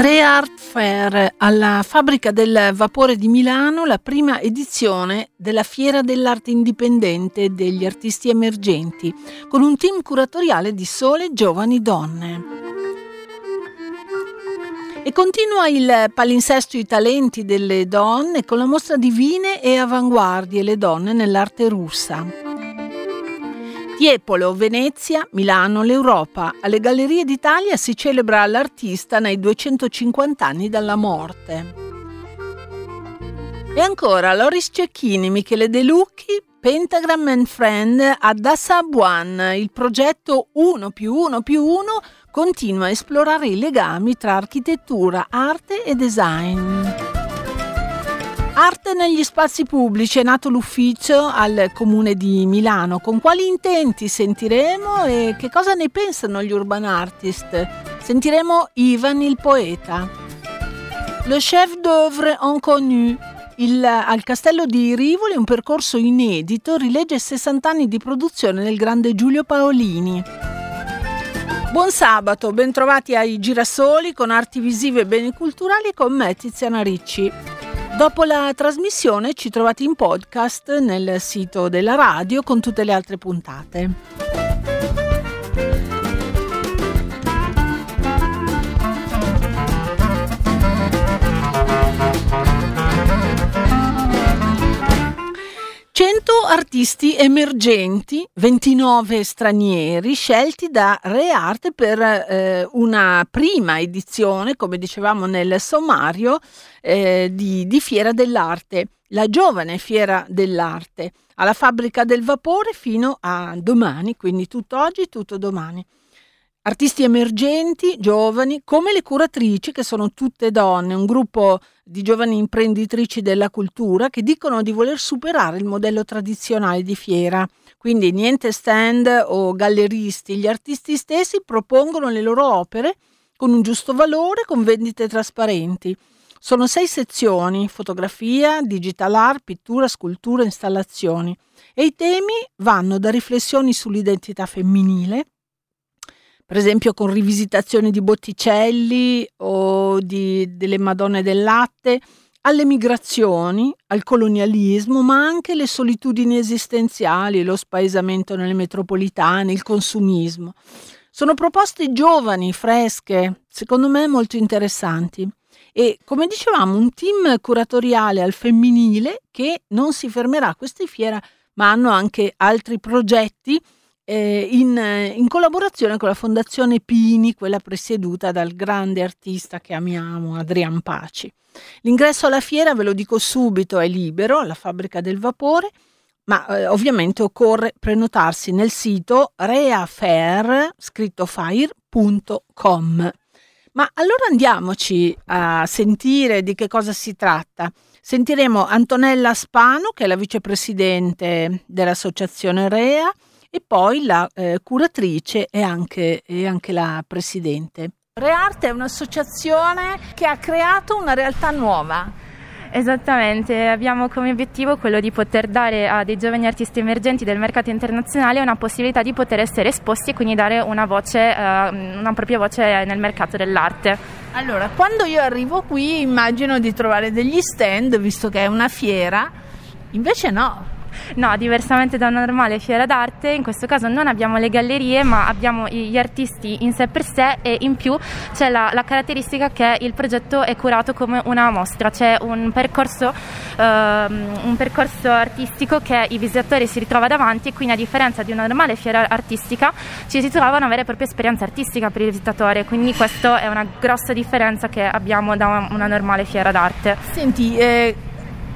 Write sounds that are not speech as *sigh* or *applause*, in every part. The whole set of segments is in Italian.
Re Art Fair alla Fabbrica del Vapore di Milano, la prima edizione della Fiera dell'Arte Indipendente degli Artisti Emergenti, con un team curatoriale di sole giovani donne. E continua il palinsesto I talenti delle donne con la mostra Divine e Avanguardie le donne nell'arte russa. Tiepolo, Venezia, Milano, l'Europa. Alle Gallerie d'Italia si celebra l'artista nei 250 anni dalla morte. E ancora Loris Cecchini, Michele De Lucchi, Pentagram and Friend ad Assabuan. Il progetto 1 più 1 più 1 continua a esplorare i legami tra architettura, arte e design. Arte negli spazi pubblici è nato l'ufficio al comune di Milano. Con quali intenti sentiremo e che cosa ne pensano gli urban artist? Sentiremo Ivan il poeta. Le chef d'œuvre inconnu. Il, al castello di Rivoli un percorso inedito rilegge 60 anni di produzione del grande Giulio Paolini. Buon sabato, bentrovati ai Girasoli con arti visive e beni culturali con me Tiziana Ricci. Dopo la trasmissione ci trovate in podcast nel sito della radio con tutte le altre puntate. 100 artisti emergenti, 29 stranieri scelti da Rearte per eh, una prima edizione, come dicevamo nel sommario, eh, di, di Fiera dell'Arte, la giovane Fiera dell'Arte, alla fabbrica del vapore fino a domani, quindi tutto oggi, tutto domani. Artisti emergenti, giovani, come le curatrici, che sono tutte donne, un gruppo di giovani imprenditrici della cultura che dicono di voler superare il modello tradizionale di fiera. Quindi niente stand o galleristi, gli artisti stessi propongono le loro opere con un giusto valore, con vendite trasparenti. Sono sei sezioni, fotografia, digital art, pittura, scultura, installazioni. E i temi vanno da riflessioni sull'identità femminile, per esempio con rivisitazioni di Botticelli o di, delle Madonne del Latte, alle migrazioni, al colonialismo, ma anche le solitudini esistenziali, lo spaesamento nelle metropolitane, il consumismo. Sono proposte giovani, fresche, secondo me molto interessanti. E come dicevamo, un team curatoriale al femminile che non si fermerà a questa fiera, ma hanno anche altri progetti eh, in, in, collaborazione con la Fondazione Pini, quella presieduta dal grande artista che amiamo, Adrian Paci. L'ingresso alla fiera, ve lo dico subito, è libero alla fabbrica del vapore, ma eh, ovviamente occorre prenotarsi nel sito reafair, scritto fire.com. Ma allora andiamoci a sentire di che cosa si tratta. Sentiremo Antonella Spano, che è la vicepresidente dell'associazione REA, e poi la eh, curatrice e anche, e anche la presidente. Rearte è un'associazione che ha creato una realtà nuova. Esattamente, abbiamo come obiettivo quello di poter dare a dei giovani artisti emergenti del mercato internazionale una possibilità di poter essere esposti e quindi dare una voce, eh, una propria voce nel mercato dell'arte. Allora, quando io arrivo qui immagino di trovare degli stand, visto che è una fiera, invece no, No, diversamente da una normale fiera d'arte, in questo caso non abbiamo le gallerie, ma abbiamo gli artisti in sé per sé e in più c'è la, la caratteristica che il progetto è curato come una mostra, c'è un percorso, uh, un percorso artistico che i visitatori si ritrova davanti e quindi a differenza di una normale fiera artistica ci si trova una vera e propria esperienza artistica per il visitatore, quindi questa è una grossa differenza che abbiamo da una normale fiera d'arte. Senti, eh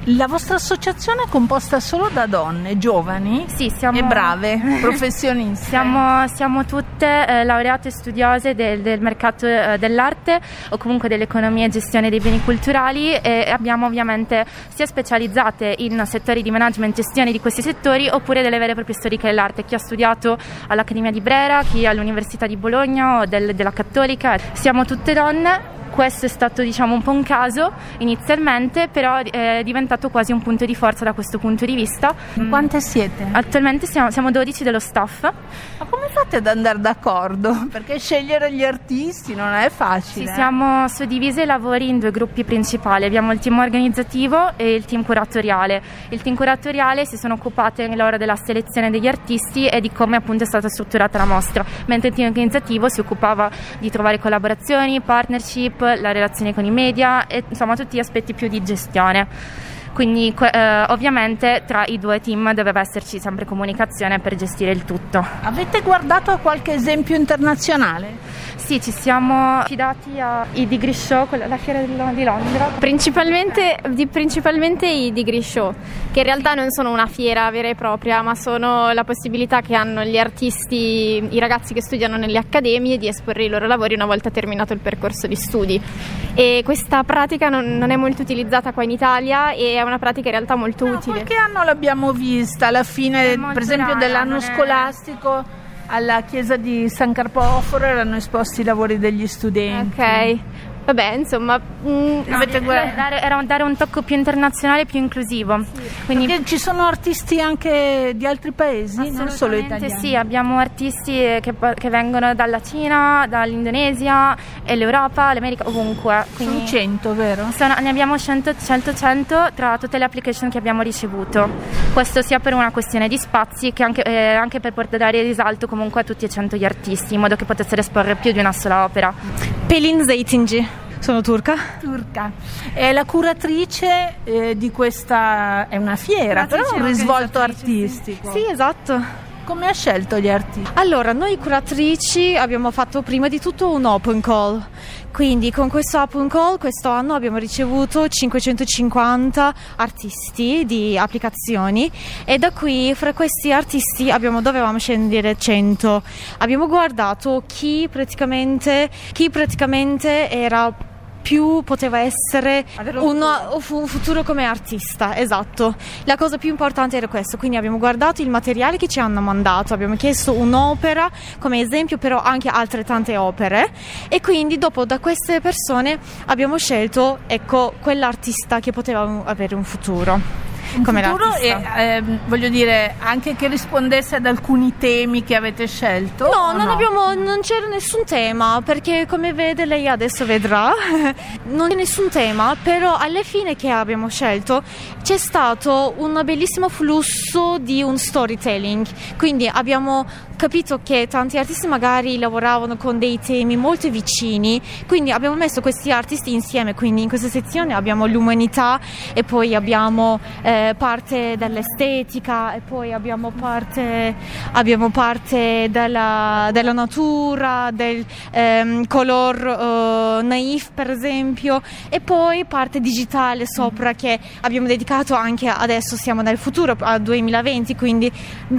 la vostra associazione è composta solo da donne giovani sì, siamo, e brave, *laughs* professioniste. Siamo, siamo tutte eh, laureate studiose del, del mercato eh, dell'arte o comunque dell'economia e gestione dei beni culturali e abbiamo ovviamente sia specializzate in settori di management e gestione di questi settori oppure delle vere e proprie storiche dell'arte. Chi ha studiato all'Accademia di Brera, chi all'Università di Bologna o del, della Cattolica. Siamo tutte donne questo è stato diciamo un po' un caso inizialmente, però è diventato quasi un punto di forza da questo punto di vista. Quante siete? Attualmente siamo, siamo 12 dello staff. Ma come fate ad andare d'accordo? Perché scegliere gli artisti non è facile. Ci siamo suddivisi i lavori in due gruppi principali. Abbiamo il team organizzativo e il team curatoriale. Il team curatoriale si sono occupate nell'ora della selezione degli artisti e di come appunto è stata strutturata la mostra, mentre il team organizzativo si occupava di trovare collaborazioni, partnership, la relazione con i media e insomma tutti gli aspetti più di gestione. Quindi eh, ovviamente tra i due team doveva esserci sempre comunicazione per gestire il tutto. Avete guardato a qualche esempio internazionale? Sì, ci siamo affidati ai Degree Show, la fiera di Londra. Principalmente, di, principalmente i Degree Show, che in realtà non sono una fiera vera e propria, ma sono la possibilità che hanno gli artisti, i ragazzi che studiano nelle accademie di esporre i loro lavori una volta terminato il percorso di studi. E questa pratica non, non è molto utilizzata qua in Italia e è una pratica in realtà molto no, utile. Qualche anno l'abbiamo vista alla fine, per esempio, rara, dell'anno scolastico alla chiesa di San Carpoforo erano esposti i lavori degli studenti. Ok, Vabbè, insomma, mh, mm, avete dare, era dare un tocco più internazionale, più inclusivo. Sì. Quindi, Perché ci sono artisti anche di altri paesi, non solo italiani. Sì, abbiamo artisti che, che vengono dalla Cina, dall'Indonesia, l'Europa, l'America, ovunque. Quindi sono 100, vero? Sono, ne abbiamo 100, 100, 100 tra tutte le application che abbiamo ricevuto. Questo sia per una questione di spazi che anche, eh, anche per portare risalto comunque a tutti e 100 gli artisti, in modo che potessero esporre più di una sola opera. Pelin Zeytinci. Sono turca. Turca. È la curatrice eh, di questa... è una fiera, però è un risvolto artistico. Sì, esatto. Come ha scelto gli artisti? Allora, noi curatrici abbiamo fatto prima di tutto un open call. Quindi con questo open call quest'anno abbiamo ricevuto 550 artisti di applicazioni e da qui fra questi artisti abbiamo, dovevamo scendere 100. Abbiamo guardato chi praticamente, chi praticamente era più poteva essere un, un, futuro come artista, esatto. La cosa più importante era questo, quindi abbiamo guardato il materiale che ci hanno mandato, abbiamo chiesto un'opera come esempio, però anche altre tante opere e quindi dopo da queste persone abbiamo scelto ecco quell'artista che poteva avere un futuro come futuro e ehm, voglio dire anche che rispondesse ad alcuni temi che avete scelto no non, no? Abbiamo, non c'era nessun tema perché come vede lei adesso vedrà *laughs* non c'è nessun tema però alla fine che abbiamo scelto c'è stato un bellissimo flusso di un storytelling. Quindi abbiamo capito che tanti artisti magari lavoravano con dei temi molto vicini, quindi abbiamo messo questi artisti insieme, quindi in questa sezione abbiamo l'umanità e poi abbiamo eh, parte dell'estetica e poi abbiamo parte, abbiamo parte della, della, natura, del ehm, color uh, naif per esempio e poi parte digitale sopra che abbiamo dedicato anche adesso siamo nel futuro, al 2020, quindi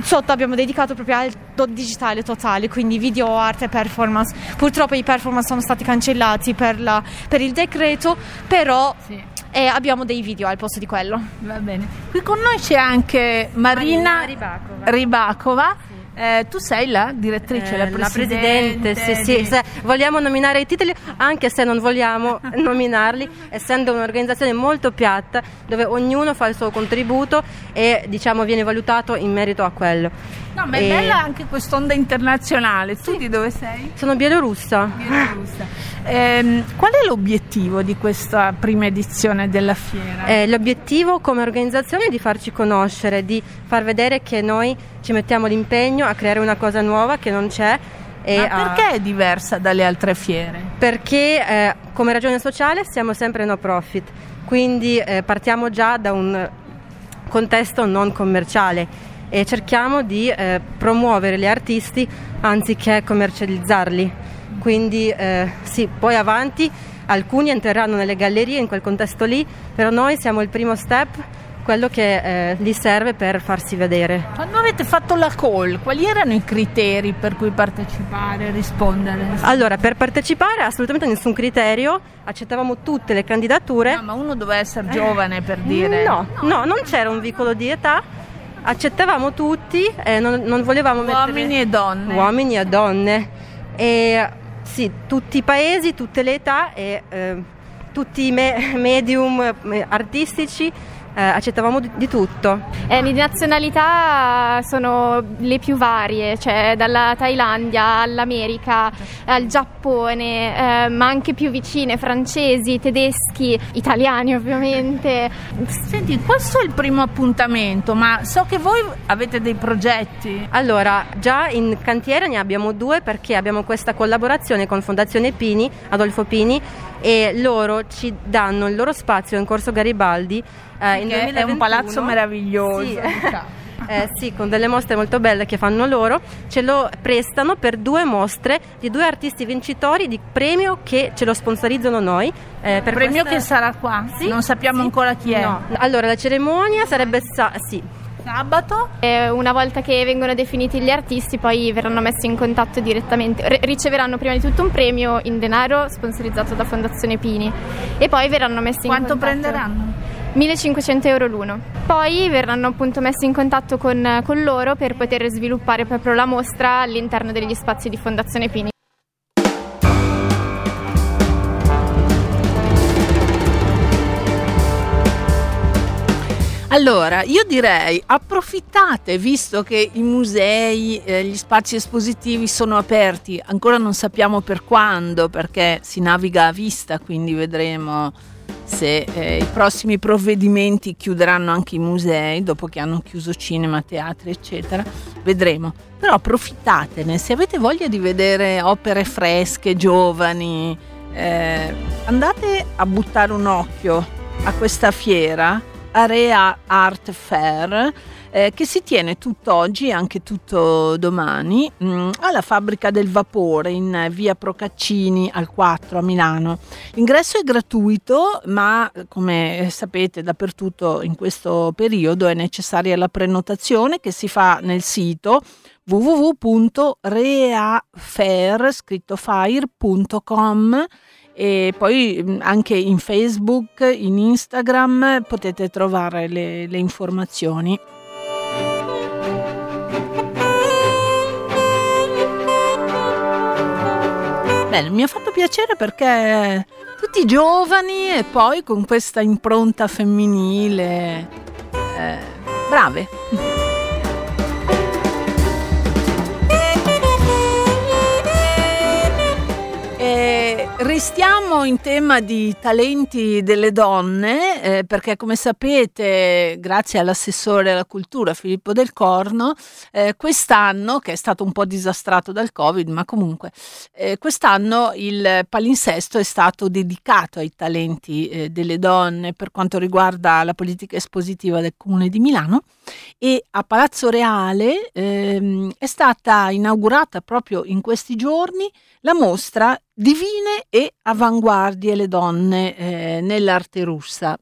sotto abbiamo dedicato proprio al digitale totale, quindi video, arte, performance. Purtroppo i performance sono stati cancellati per, la, per il decreto, però sì. eh, abbiamo dei video al posto di quello. Va bene. Qui con noi c'è anche Marina, Marina Ribacova. Ribacova. Eh, tu sei la direttrice, eh, la presidente. La presidente sì, sì. Se vogliamo nominare i titoli, anche se non vogliamo *laughs* nominarli, essendo un'organizzazione molto piatta, dove ognuno fa il suo contributo e diciamo, viene valutato in merito a quello. No, ma è e... bella anche quest'onda internazionale. Tu sì. di dove sei? Sono bielorussa. Bielorussa. Eh, qual è l'obiettivo di questa prima edizione della fiera? Eh, l'obiettivo come organizzazione è di farci conoscere, di far vedere che noi ci mettiamo l'impegno a creare una cosa nuova che non c'è. Ma perché a... è diversa dalle altre fiere? Perché eh, come ragione sociale siamo sempre no profit, quindi eh, partiamo già da un contesto non commerciale e cerchiamo di eh, promuovere gli artisti anziché commercializzarli. Quindi eh, sì, poi avanti alcuni entreranno nelle gallerie in quel contesto lì, però noi siamo il primo step quello che eh, gli serve per farsi vedere. Quando avete fatto la call, quali erano i criteri per cui partecipare, rispondere? Allora, per partecipare assolutamente nessun criterio, accettavamo tutte le candidature. No, ma uno doveva essere giovane per dire. No, no, no non c'era un vicolo di età accettavamo tutti, eh, non, non, volevamo uomini e donne. Uomini e donne. E sì, tutti i paesi, tutte le età e eh, tutti i me- medium eh, artistici eh, accettavamo di, di tutto. Eh, le nazionalità sono le più varie, cioè dalla Thailandia all'America, al Giappone, eh, ma anche più vicine, francesi, tedeschi, italiani ovviamente. Senti, questo è il primo appuntamento, ma so che voi avete dei progetti. Allora, già in cantiere ne abbiamo due perché abbiamo questa collaborazione con Fondazione Pini, Adolfo Pini, e loro ci danno il loro spazio in Corso Garibaldi eh, in 2021. È un palazzo meraviglioso. Sì. *laughs* Eh, sì, con delle mostre molto belle che fanno loro, ce lo prestano per due mostre di due artisti vincitori di premio che ce lo sponsorizzano noi. Eh, premio questa... che sarà qua? Sì? Non sappiamo sì? ancora chi è. No. Allora, la cerimonia sarebbe sa- sì. Sabato. E una volta che vengono definiti gli artisti, poi verranno messi in contatto direttamente, R- riceveranno prima di tutto un premio in denaro sponsorizzato da Fondazione Pini e poi verranno messi Quanto in contatto. Quanto prenderanno? 1500 euro l'uno. Poi verranno appunto messi in contatto con, con loro per poter sviluppare proprio la mostra all'interno degli spazi di Fondazione Pini. Allora, io direi approfittate, visto che i musei, eh, gli spazi espositivi sono aperti, ancora non sappiamo per quando, perché si naviga a vista, quindi vedremo se eh, i prossimi provvedimenti chiuderanno anche i musei dopo che hanno chiuso cinema, teatri, eccetera. Vedremo. Però approfittatene, se avete voglia di vedere opere fresche, giovani, eh, andate a buttare un occhio a questa fiera, Area Art Fair eh, che si tiene tutt'oggi e anche tutto domani mh, mm, alla fabbrica del vapore in via Procaccini al 4 a Milano. L'ingresso è gratuito, ma come sapete dappertutto in questo periodo è necessaria la prenotazione che si fa nel sito www.reafair.com e poi mm, anche in Facebook, in Instagram potete trovare le, le informazioni. Bene, mi ha fatto piacere perché tutti giovani e poi con questa impronta femminile. Eh, brave. Restiamo in tema di talenti delle donne eh, perché come sapete grazie all'assessore alla cultura Filippo Del Corno eh, quest'anno che è stato un po' disastrato dal covid ma comunque eh, quest'anno il palinsesto è stato dedicato ai talenti eh, delle donne per quanto riguarda la politica espositiva del comune di Milano e a Palazzo Reale ehm, è stata inaugurata proprio in questi giorni la mostra Divine e avanguardie le donne eh, nell'arte russa.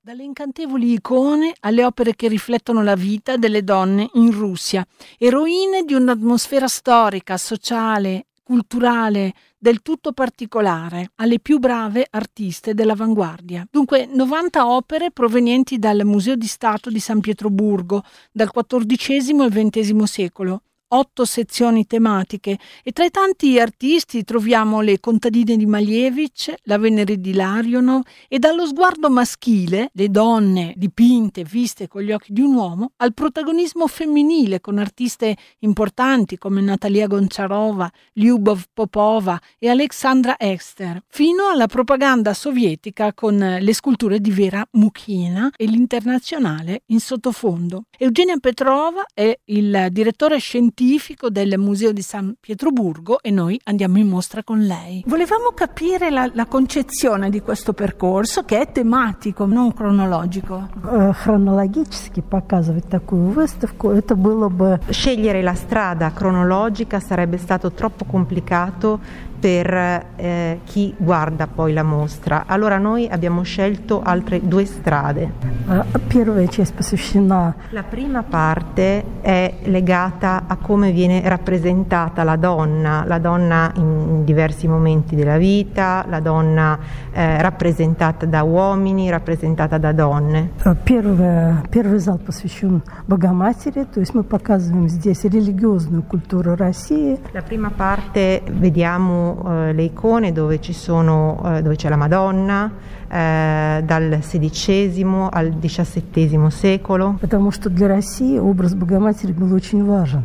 Dalle incantevoli icone alle opere che riflettono la vita delle donne in Russia, eroine di un'atmosfera storica, sociale, culturale del tutto particolare alle più brave artiste dell'avanguardia. Dunque 90 opere provenienti dal Museo di Stato di San Pietroburgo dal XIV al XX secolo, otto sezioni tematiche e tra i tanti artisti troviamo le contadine di Malievich, la Venere di Larionov e dallo sguardo maschile, le donne dipinte, viste con gli occhi di un uomo, al protagonismo femminile con artiste importanti come Natalia Goncharova, Lyubov Popova e Alexandra Exter, fino alla propaganda sovietica con le sculture di Vera Mukhina e l'internazionale in sottofondo. Eugenia Petrova è il direttore scientifico scientifico del Museo di San Pietroburgo e noi andiamo in mostra con lei. Volevamo capire la, la concezione di questo percorso che è tematico, non cronologico. Хронологически показывать такую выставку, это было бы... Scegliere la strada cronologica sarebbe stato troppo complicato per eh, chi guarda poi la mostra. Allora noi abbiamo scelto altre due strade. La prima parte è legata a come viene rappresentata la donna, la donna in diversi momenti della vita, la donna eh, rappresentata da uomini, rappresentata da donne. Первый, первый зал посвящен Богоматери, то есть мы показываем здесь религиозную культуру России. La prima parte vediamo eh, le icone dove, sono, eh, dove, c'è la Madonna eh, dal XVI al XVII secolo.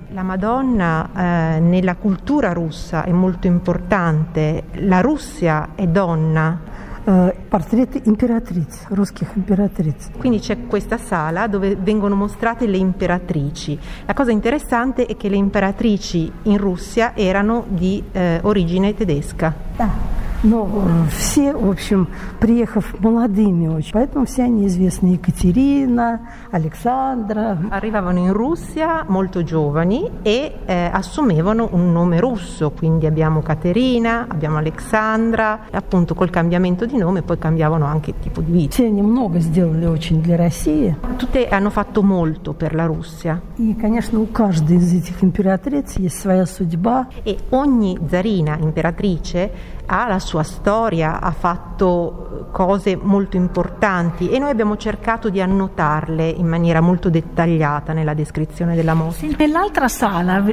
La Madonna eh, nella cultura russa è molto importante. La Russia è donna eh, portretti imperatriz, ruskих imperatriz. Quindi c'è questa sala dove vengono mostrate le imperatrici. La cosa interessante è che le imperatrici in Russia erano di eh, origine tedesca. Ah. Но все, в общем, приехав молодыми очень, поэтому все они известны. Екатерина, Alexandra. Arrivavano in Russia molto giovani e eh, assumevano un nome russo, quindi abbiamo Caterina, abbiamo Alexandra, appunto col cambiamento di nome poi cambiavano anche il tipo di vita. Все они много сделали очень для России. Tutte hanno fatto molto per la Russia. И, конечно, у каждой из этих императриц есть своя судьба. E ogni zarina imperatrice ha la sua storia, ha fatto cose molto importanti e noi abbiamo cercato di annotarle in maniera molto dettagliata nella descrizione della mostra. Nell'altra sala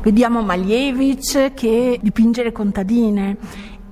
vediamo Malievich che dipinge le contadine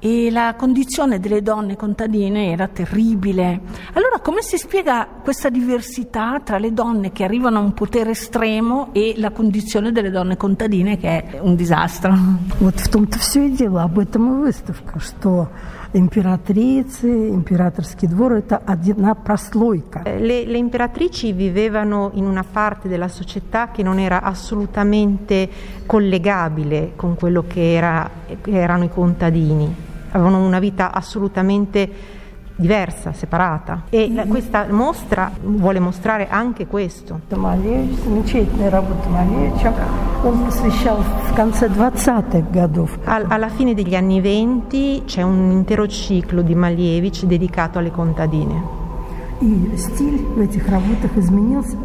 e la condizione delle donne contadine era terribile. Allora come si spiega questa diversità tra le donne che arrivano a un potere estremo e la condizione delle donne contadine che è un disastro? Вот в том-то все и дело, об этом и выставка, что императрицы, императорский двор – это одна прослойка. Le, le imperatrici vivevano in una parte della società che non era assolutamente collegabile con quello che, era, che erano i contadini avevano una vita assolutamente diversa, separata. E la, questa mostra vuole mostrare anche questo. Alla fine degli anni 20 c'è un intero ciclo di Malievich dedicato alle contadine.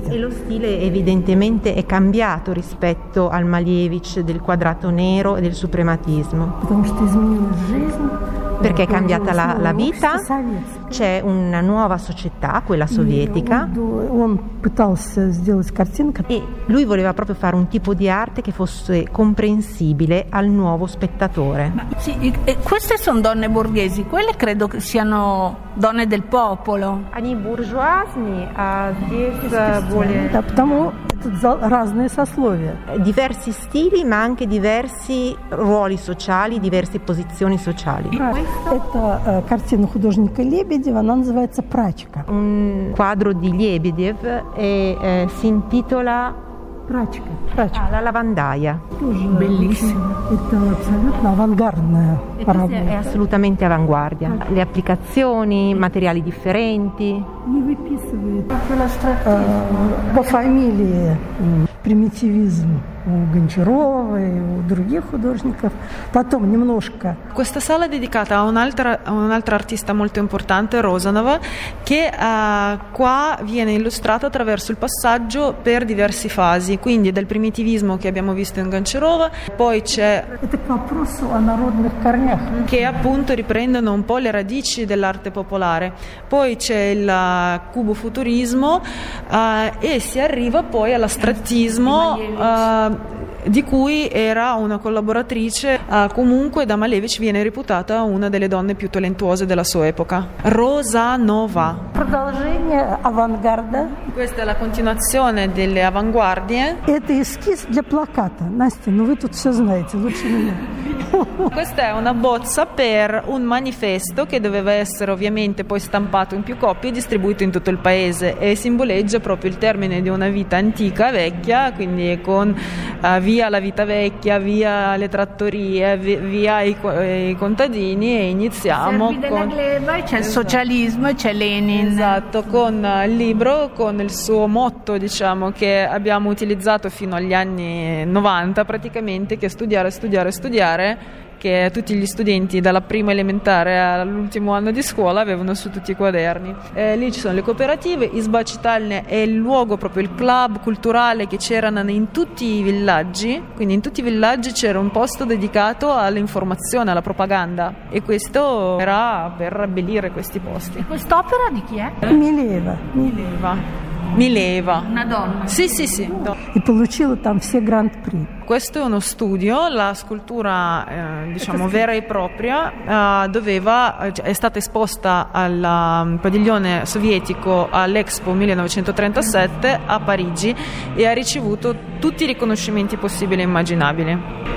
E lo stile evidentemente è cambiato rispetto al Malevich del quadrato nero e del suprematismo. Perché è cambiata la, la vita, c'è una nuova società, quella sovietica. E lui voleva proprio fare un tipo di arte che fosse comprensibile al nuovo spettatore. Ma, sì, queste sono donne borghesi, quelle credo che siano donne del popolo. Они буржуазные, а здесь более... Да, потому этот зал разные сословия. Diversi stili, ma anche diversi ruoli sociali, diverse posizioni sociali. Это э, картина художника Лебедева, она называется «Прачка». Un quadro di Lebedev e eh, si intitola Прачка. Прачка. Ah, la lavandaia. Bellissimo. Это абсолютно авангардная работа. È assolutamente avanguardia. Le applicazioni, materiali differenti. Не выписывает. По фамилии примитивизм у Гончарова и у других художников. Потом немножко. Questa sala è dedicata a un'altra, a un'altra artista molto importante, Rosanova, che uh, qua viene illustrata attraverso il passaggio per diverse fasi, quindi del primitivismo che abbiamo visto in Гончарова, poi c'è che appunto riprendono un po' le radici dell'arte popolare, poi c'è il cubofuturismo uh, e si arriva poi all'astrattismo uh, di cui era una collaboratrice, uh, comunque da Malevich viene reputata una delle donne più talentuose della sua epoca. Rosa Nova. Продолжение авангарда. Questa è la continuazione delle avanguardie. Это эскиз для плаката. Настя, ну вы тут все знаете лучше меня. Questa è una bozza per un manifesto che doveva essere ovviamente poi stampato in più copie e distribuito in tutto il paese e simboleggia proprio il termine di una vita antica, vecchia, quindi con uh, via la vita vecchia, via le trattorie, via i, i contadini e iniziamo Servi con... gleba, c'è il socialismo e c'è Lenin. Esatto, con il libro, con il suo motto diciamo che abbiamo utilizzato fino agli anni 90 praticamente che studiare, studiare, studiare che tutti gli studenti dalla prima elementare all'ultimo anno di scuola avevano su tutti i quaderni. Eh, lì ci sono le cooperative, Isba Citalne è il luogo, proprio il club culturale che c'erano in tutti i villaggi, quindi in tutti i villaggi c'era un posto dedicato all'informazione, alla propaganda e questo era per abbellire questi posti. Quest'opera di chi è? Mileva. Mileva. Mileva. Una donna? Sì, sì, sì. И получила там все гранд-при. Questo è uno studio, la scultura eh, diciamo vera e propria eh, doveva, cioè, è stata esposta al um, padiglione sovietico all'Expo 1937 a Parigi e ha ricevuto tutti i riconoscimenti possibili e immaginabili.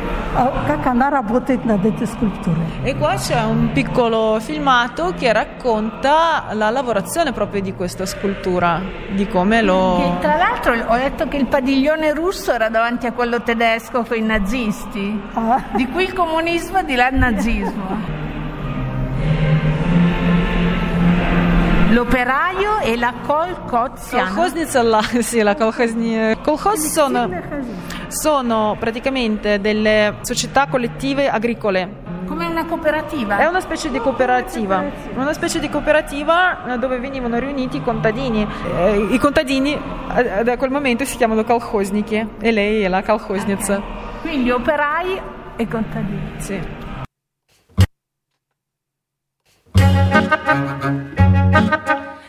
E qua c'è un piccolo filmato che racconta la lavorazione proprio di questa scultura, di come lo... Tra l'altro ho letto che il padiglione russo era davanti a quello tedesco tedesco con i nazisti. Ah. Di qui il comunismo e di là il nazismo. L'operaio e la colcoziana. Colcosnica, la, sì, la colcosnia. Colcos sono, sono praticamente delle società collettive agricole come una cooperativa? È una specie di cooperativa, una specie di cooperativa dove venivano riuniti i contadini. Eh, I contadini da quel momento si chiamano calcosnichi e lei è la calcosnica. Okay. Quindi operai e contadini. Sì.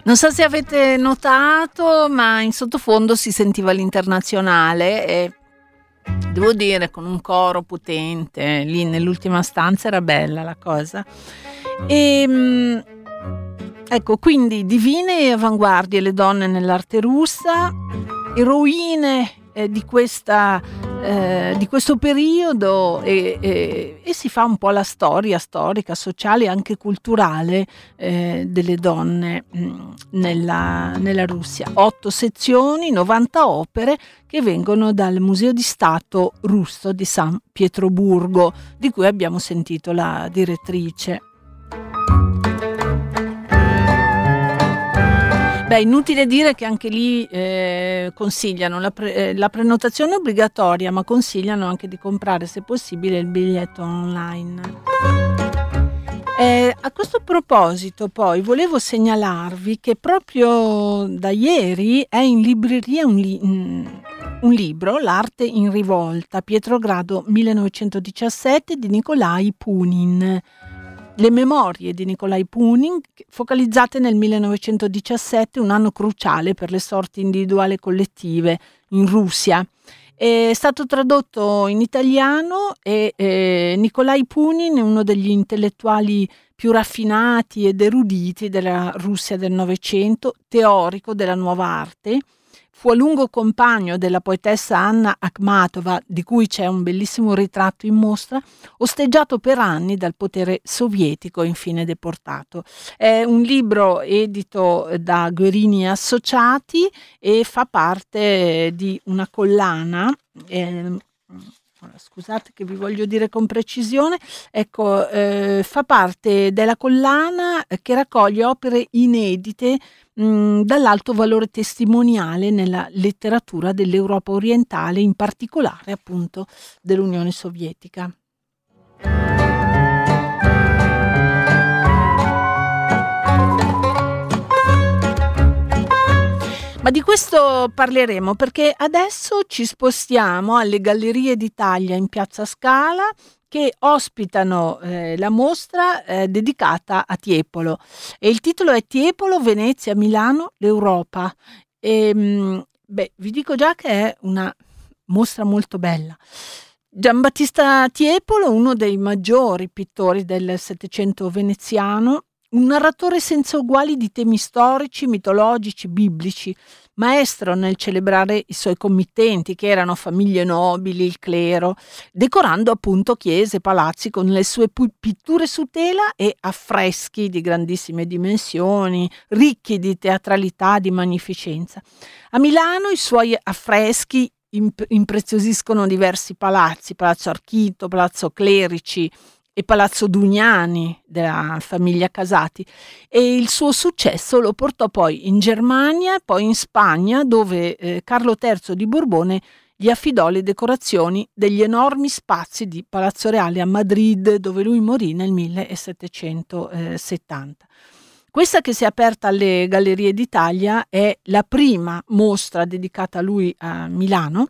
Non so se avete notato, ma in sottofondo si sentiva l'internazionale e devo dire con un coro potente, lì nell'ultima stanza era bella la cosa. E, mm, ecco, quindi divine avanguardie le donne nell'arte russa, eroine eh, di, questa, eh, di questo periodo e, e- e si fa un po' la storia storica, sociale e anche culturale eh, delle donne mh, nella, nella Russia. Otto sezioni, 90 opere che vengono dal Museo di Stato russo di San Pietroburgo, di cui abbiamo sentito la direttrice. Beh, inutile dire che anche lì eh, consigliano la, pre- eh, la prenotazione obbligatoria, ma consigliano anche di comprare, se possibile, il biglietto online. Eh, a questo proposito, poi, volevo segnalarvi che proprio da ieri è in libreria un, li- mm, un libro, L'arte in rivolta, Pietrogrado 1917 di Nikolai Punin. Le memorie di Nikolai Punin, focalizzate nel 1917, un anno cruciale per le sorti individuali e collettive in Russia. È stato tradotto in italiano e eh, Nikolai Punin è uno degli intellettuali più raffinati ed eruditi della Russia del Novecento, teorico della nuova arte. Fu a lungo compagno della poetessa Anna Akhmatova, di cui c'è un bellissimo ritratto in mostra, osteggiato per anni dal potere sovietico e infine deportato. È un libro edito da Guerini Associati e fa parte di una collana. ehm, Scusate che vi voglio dire con precisione, ecco, eh, fa parte della collana che raccoglie opere inedite mh, dall'alto valore testimoniale nella letteratura dell'Europa orientale, in particolare appunto dell'Unione Sovietica. Ma di questo parleremo perché adesso ci spostiamo alle Gallerie d'Italia in Piazza Scala che ospitano eh, la mostra eh, dedicata a Tiepolo e il titolo è Tiepolo, Venezia, Milano, l'Europa. E, mh, beh, vi dico già che è una mostra molto bella. Giambattista Tiepolo, uno dei maggiori pittori del Settecento veneziano, un narratore senza uguali di temi storici, mitologici, biblici, maestro nel celebrare i suoi committenti, che erano famiglie nobili, il clero, decorando appunto chiese, palazzi con le sue pitture su tela e affreschi di grandissime dimensioni, ricchi di teatralità, di magnificenza. A Milano i suoi affreschi imp- impreziosiscono diversi palazzi, Palazzo Archito, Palazzo Clerici, e Palazzo Dugnani della famiglia Casati e il suo successo lo portò poi in Germania, poi in Spagna dove eh, Carlo III di Borbone gli affidò le decorazioni degli enormi spazi di Palazzo Reale a Madrid dove lui morì nel 1770. Questa che si è aperta alle Gallerie d'Italia è la prima mostra dedicata a lui a Milano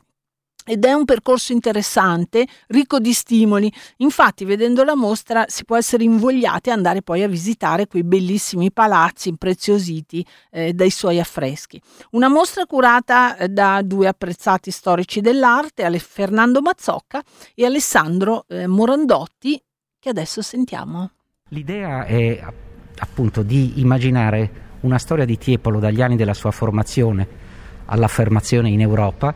ed è un percorso interessante, ricco di stimoli. Infatti, vedendo la mostra, si può essere invogliati ad andare poi a visitare quei bellissimi palazzi impreziositi eh, dai suoi affreschi. Una mostra curata eh, da due apprezzati storici dell'arte, Fernando Mazzocca e Alessandro eh, Morandotti, che adesso sentiamo. L'idea è appunto di immaginare una storia di Tiepolo dagli anni della sua formazione all'affermazione in Europa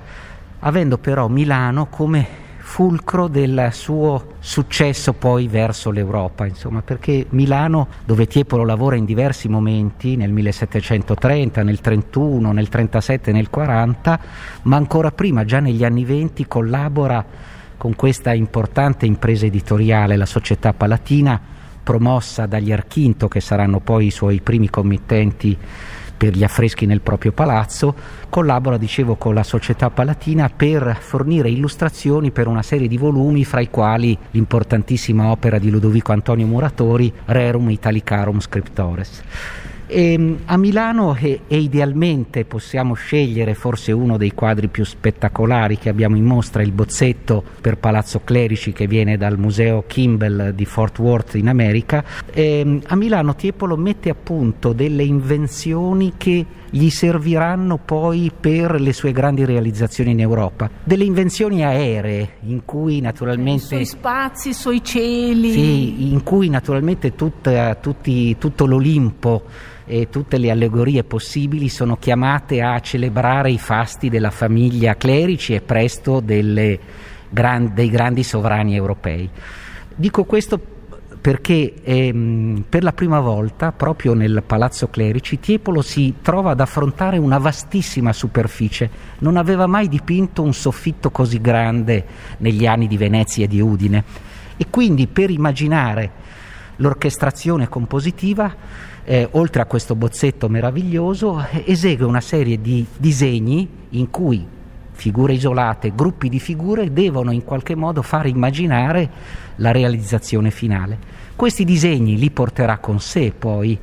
avendo però Milano come fulcro del suo successo poi verso l'Europa, insomma, perché Milano, dove Tiepolo lavora in diversi momenti, nel 1730, nel 31, nel 37, nel 40, ma ancora prima, già negli anni 20, collabora con questa importante impresa editoriale, la Società Palatina, promossa dagli Archinto, che saranno poi i suoi primi committenti per gli affreschi nel proprio palazzo, collabora, dicevo, con la Società Palatina per fornire illustrazioni per una serie di volumi, fra i quali l'importantissima opera di Ludovico Antonio Muratori, Rerum Italicarum Scriptores. E, ehm, a Milano e, e, idealmente possiamo scegliere forse uno dei quadri più spettacolari che abbiamo in mostra, il bozzetto per Palazzo Clerici che viene dal Museo Kimball di Fort Worth in America. E, ehm, a Milano Tiepolo mette a punto delle invenzioni che gli serviranno poi per le sue grandi realizzazioni in Europa. Delle invenzioni aeree in cui naturalmente... I suoi spazi, i suoi cieli. Sì, in cui naturalmente tutta, tutti, tutto l'Olimpo e tutte le allegorie possibili sono chiamate a celebrare i fasti della famiglia Clerici e presto gran, dei grandi sovrani europei. Dico questo perché ehm, per la prima volta, proprio nel Palazzo Clerici, Tiepolo si trova ad affrontare una vastissima superficie. Non aveva mai dipinto un soffitto così grande negli anni di Venezia e di Udine. E quindi per immaginare l'orchestrazione compositiva eh, oltre a questo bozzetto meraviglioso, esegue una serie di disegni in cui figure isolate, gruppi di figure devono in qualche modo far immaginare la realizzazione finale. Questi disegni li porterà con sé poi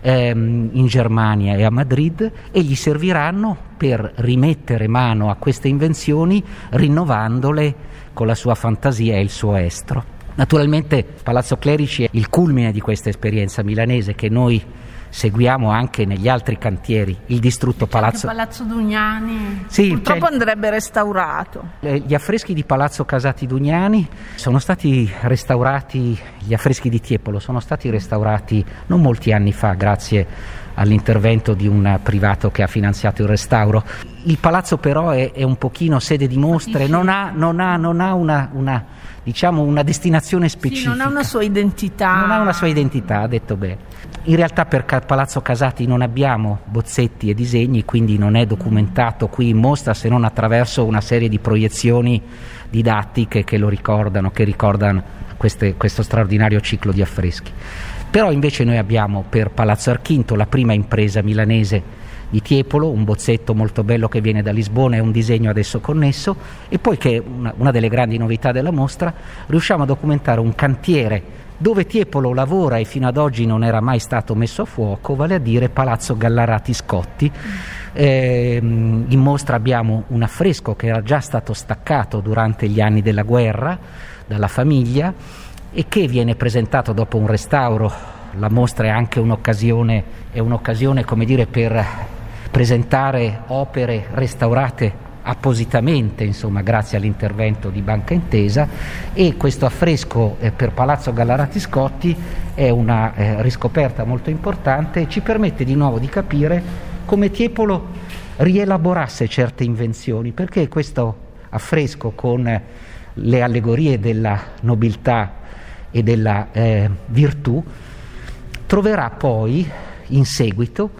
ehm, in Germania e a Madrid e gli serviranno per rimettere mano a queste invenzioni rinnovandole con la sua fantasia e il suo estro. Naturalmente Palazzo Clerici è il culmine di questa esperienza milanese che noi seguiamo anche negli altri cantieri, il distrutto Palazzo... Palazzo Dugnani, sì, purtroppo andrebbe restaurato. Gli affreschi di Palazzo Casati Dugnani sono stati restaurati, gli affreschi di Tiepolo sono stati restaurati non molti anni fa grazie all'intervento di un privato che ha finanziato il restauro. Il palazzo però è, è un pochino sede di mostre, non ha, non ha, non ha una, una diciamo una destinazione specifica. Sì, non ha una sua identità. Non ha una sua identità, ha detto bene. In realtà per Palazzo Casati non abbiamo bozzetti e disegni, quindi non è documentato qui in mostra se non attraverso una serie di proiezioni didattiche che lo ricordano, che ricordano queste, questo straordinario ciclo di affreschi. Però invece noi abbiamo per Palazzo Archinto la prima impresa milanese di Tiepolo, un bozzetto molto bello che viene da Lisbona e un disegno adesso connesso e poi che è una, una delle grandi novità della mostra, riusciamo a documentare un cantiere dove Tiepolo lavora e fino ad oggi non era mai stato messo a fuoco, vale a dire Palazzo Gallarati Scotti. Eh, in mostra abbiamo un affresco che era già stato staccato durante gli anni della guerra dalla famiglia e che viene presentato dopo un restauro. La mostra è anche un'occasione, è un'occasione dire, per presentare opere restaurate appositamente, insomma, grazie all'intervento di Banca Intesa e questo affresco eh, per Palazzo Gallarati Scotti è una eh, riscoperta molto importante e ci permette di nuovo di capire come Tiepolo rielaborasse certe invenzioni, perché questo affresco con le allegorie della nobiltà e della eh, virtù troverà poi in seguito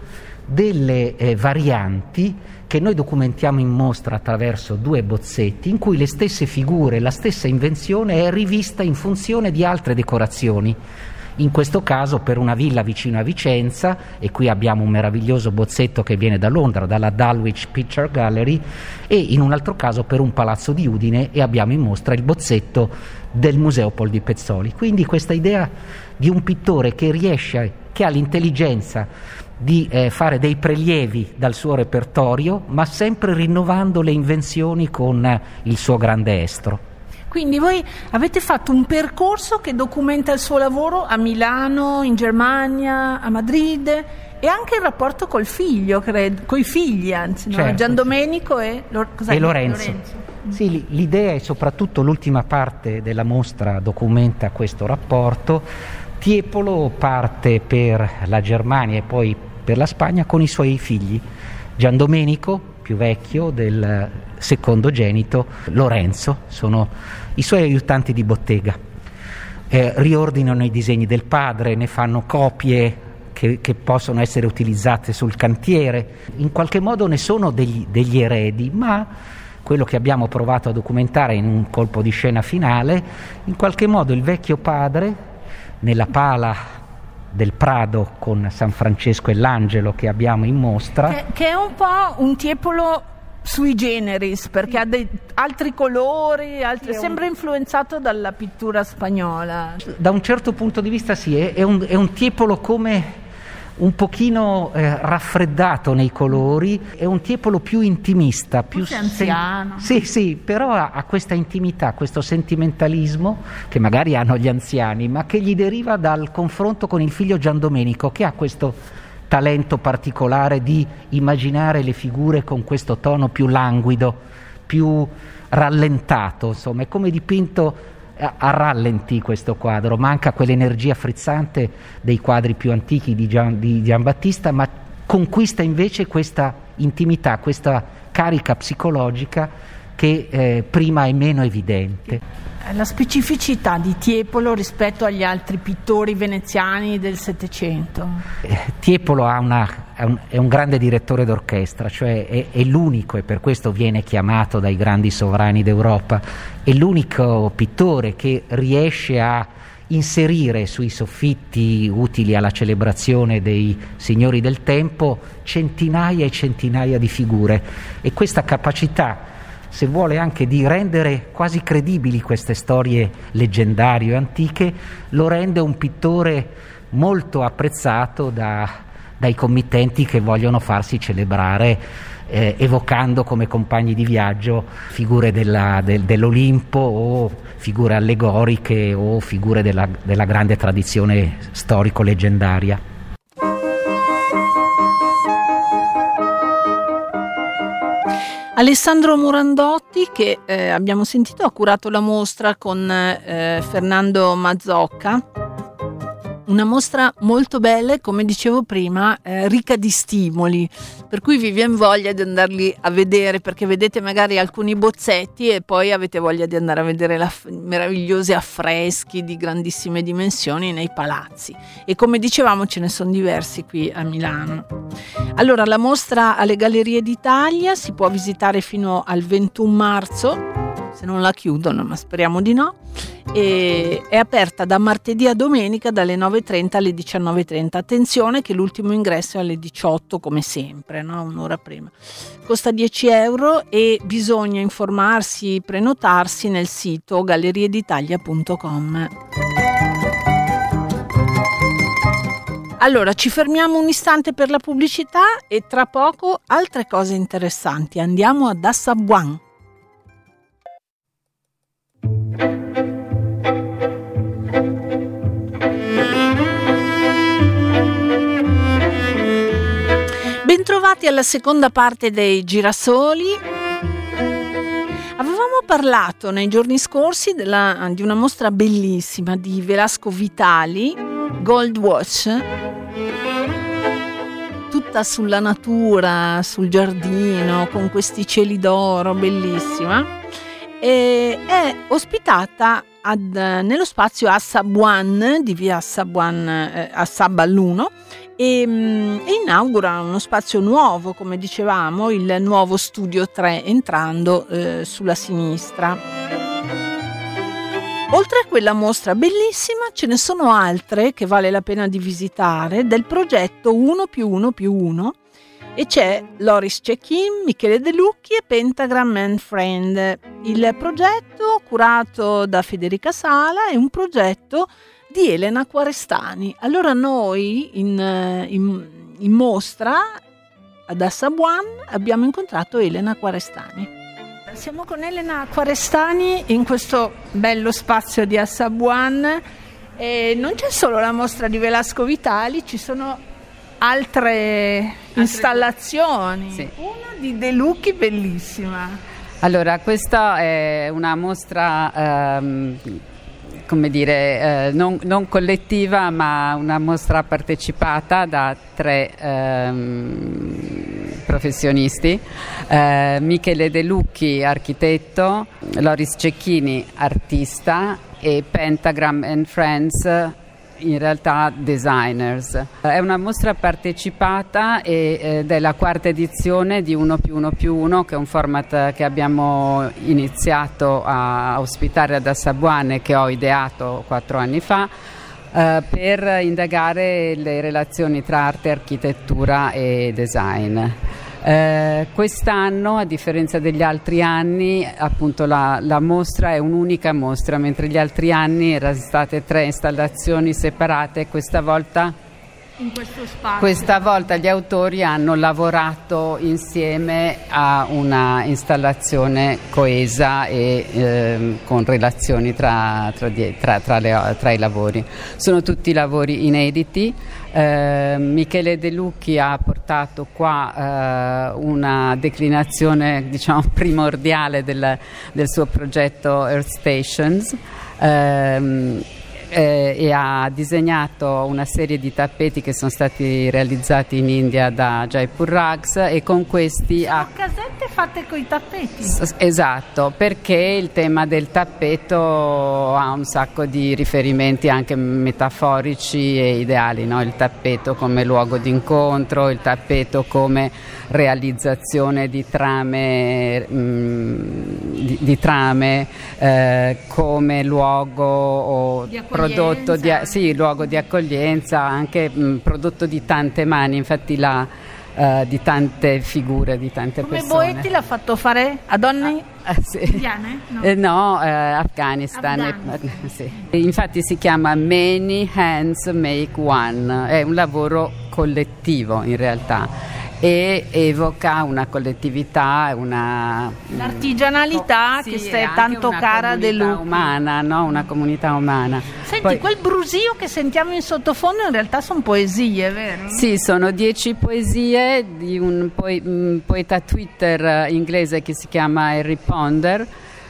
delle eh, varianti che noi documentiamo in mostra attraverso due bozzetti in cui le stesse figure, la stessa invenzione è rivista in funzione di altre decorazioni in questo caso per una villa vicino a Vicenza e qui abbiamo un meraviglioso bozzetto che viene da Londra, dalla Dulwich Picture Gallery e in un altro caso per un palazzo di Udine e abbiamo in mostra il bozzetto del Museo Pol di Pezzoli. Quindi questa idea di un pittore che riesce, che ha l'intelligenza di eh, fare dei prelievi dal suo repertorio, ma sempre rinnovando le invenzioni con eh, il suo grande estro. Quindi voi avete fatto un percorso che documenta il suo lavoro a Milano, in Germania, a Madrid e anche il rapporto col figlio, credo, coi figli anzi, no? Certo. Gian Domenico e, Lo- e Lorenzo. Lorenzo. Sì, l'idea e soprattutto l'ultima parte della mostra documenta questo rapporto. Tiepolo parte per la Germania e poi per la Spagna con i suoi figli. Gian Domenico, più vecchio, del secondogenito, Lorenzo, sono i suoi aiutanti di bottega. Eh, riordinano i disegni del padre, ne fanno copie che, che, possono essere utilizzate sul cantiere, in qualche modo ne sono degli, degli eredi, ma quello che abbiamo provato a documentare in un colpo di scena finale, in qualche modo il vecchio padre, nella pala del Prado con San Francesco e l'Angelo che abbiamo in mostra. Che, che è un po' un tiepolo sui generis perché ha dei, altri colori, altri, sembra influenzato dalla pittura spagnola. Da un certo punto di vista sì, è, è, un, è un tiepolo come un pochino eh, raffreddato nei colori, è un tiepolo più intimista, più sen- anziano. Sì, sì, però ha, ha, questa intimità, questo sentimentalismo che magari hanno gli anziani, ma che gli deriva dal confronto con il figlio Gian Domenico, che ha questo talento particolare di immaginare le figure con questo tono più languido, più rallentato, insomma, è come dipinto a rallenti questo quadro, manca quell'energia frizzante dei quadri più antichi di Gian, di Giambattista, ma conquista invece questa intimità, questa carica psicologica che eh, prima è meno evidente. La specificità di Tiepolo rispetto agli altri pittori veneziani del Settecento? Eh, Tiepolo una, è, un, è, un, grande direttore d'orchestra, cioè è, è, l'unico, e per questo viene chiamato dai grandi sovrani d'Europa, è l'unico pittore che riesce a inserire sui soffitti utili alla celebrazione dei signori del tempo centinaia e centinaia di figure e questa capacità se vuole anche di rendere quasi credibili queste storie leggendarie o antiche, lo rende un pittore molto apprezzato da, dai committenti che vogliono farsi celebrare eh, evocando come compagni di viaggio figure della, del, dell'Olimpo o figure allegoriche o figure della, della grande tradizione storico-leggendaria. Alessandro Murandotti, che eh, abbiamo sentito, ha curato la mostra con eh, Fernando Mazzocca una mostra molto bella e come dicevo prima eh, ricca di stimoli, per cui vi viene voglia di andarli a vedere perché vedete magari alcuni bozzetti e poi avete voglia di andare a vedere i meravigliosi affreschi di grandissime dimensioni nei palazzi. E come dicevamo ce ne sono diversi qui a Milano. Allora la mostra alle Gallerie d'Italia si può visitare fino al 21 marzo se non la chiudono, ma speriamo di no. E è aperta da martedì a domenica dalle 9.30 alle 19.30. Attenzione che l'ultimo ingresso è alle 18 come sempre, no? un'ora prima. Costa 10 euro e bisogna informarsi, prenotarsi nel sito gallerieditalia.com. Allora, ci fermiamo un istante per la pubblicità e tra poco altre cose interessanti. Andiamo ad Assabuan. Bentrovati alla seconda parte dei girasoli. Avevamo parlato nei giorni scorsi della, di una mostra bellissima di Velasco Vitali, Gold Watch, tutta sulla natura, sul giardino, con questi cieli d'oro, bellissima e è ospitata ad, nello spazio Assabuan di via Assabuan eh, Assab all'1 e, mm, e, inaugura uno spazio nuovo, come dicevamo, il nuovo studio 3 entrando eh, sulla sinistra. Oltre a quella mostra bellissima, ce ne sono altre che vale la pena di visitare del progetto 1 più 1 più 1 e c'è Loris Cecchin, Michele De Lucchi e Pentagram and Friend. Il progetto curato da Federica Sala è un progetto di Elena Quarestani. Allora noi in, in, in mostra ad Assabuan abbiamo incontrato Elena Quarestani. Siamo con Elena Quarestani in questo bello spazio di Assabuan e non c'è solo la mostra di Velasco Vitali, ci sono altre, altre installazioni. Sì. Una di De Lucchi bellissima. Allora, questa è una mostra ehm, come dire, eh, non, non, collettiva ma una mostra partecipata da tre ehm, professionisti, eh, Michele De Lucchi, architetto, Loris Cecchini, artista e Pentagram and Friends, in realtà designers. È una mostra partecipata ed è la quarta edizione di 1 più 1 più 1 che è un format che abbiamo iniziato a ospitare ad Assabuane che ho ideato quattro anni fa eh, per indagare le relazioni tra arte, architettura e design. Eh, quest'anno, a differenza degli altri anni, appunto la, la, mostra è un'unica mostra, mentre gli altri anni erano state tre installazioni separate, questa volta. Questa volta gli autori hanno lavorato insieme a una installazione coesa e eh, con relazioni tra, tra, tra, le, tra, i lavori. Sono tutti lavori inediti. Eh, Michele De Lucchi ha portato qua eh, una declinazione diciamo, *laughs* primordiale del, del, suo progetto Earth Stations. Eh, eh, e ha disegnato una serie di tappeti che sono stati realizzati in India da Jaipur Rugs e con questi sono ha... casette fatte con i tappeti esatto perché il tema del tappeto ha un sacco di riferimenti anche metaforici e ideali no? il tappeto come luogo d'incontro il tappeto come realizzazione di trame, mh, mm, di, di trame eh, come luogo o di prodotto di, sì, luogo di accoglienza, anche mh, prodotto di tante mani, infatti la, Uh, di tante figure, di tante Come persone. Boetti l'ha fatto fare a donne ah, sì. indiane? No, eh, no eh, Afghanistan. Afghanistan. Eh, sì. Infatti si chiama Many Hands Make One, è un lavoro collettivo in realtà e evoca una collettività, una l'artigianalità sì, che è tanto cara dell'umana, umana, no? una comunità umana. Senti, Poi, quel brusio che sentiamo in sottofondo in realtà sono poesie, vero? Sì, sono dieci poesie di un, poeta Twitter inglese che si chiama Harry Ponder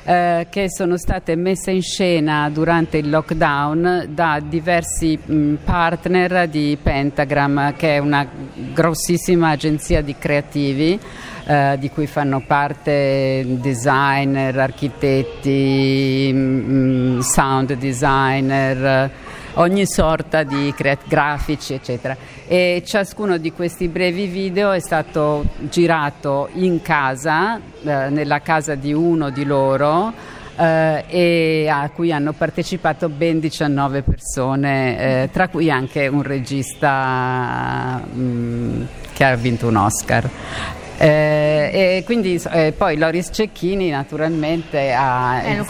eh, che sono state messe in scena durante il lockdown da diversi mh, partner di Pentagram, che è una grossissima agenzia di creativi. Eh, di cui fanno parte designer, architetti, mh, sound designer, ogni sorta di creat- grafici, eccetera. E ciascuno di questi brevi video è stato girato in casa, eh, nella casa di uno di loro. Eh, e a cui hanno partecipato ben 19 persone, eh, tra cui anche un regista mh, mm, che ha vinto un Oscar. Eh, e quindi eh, poi Loris Cecchini naturalmente ha eh, lo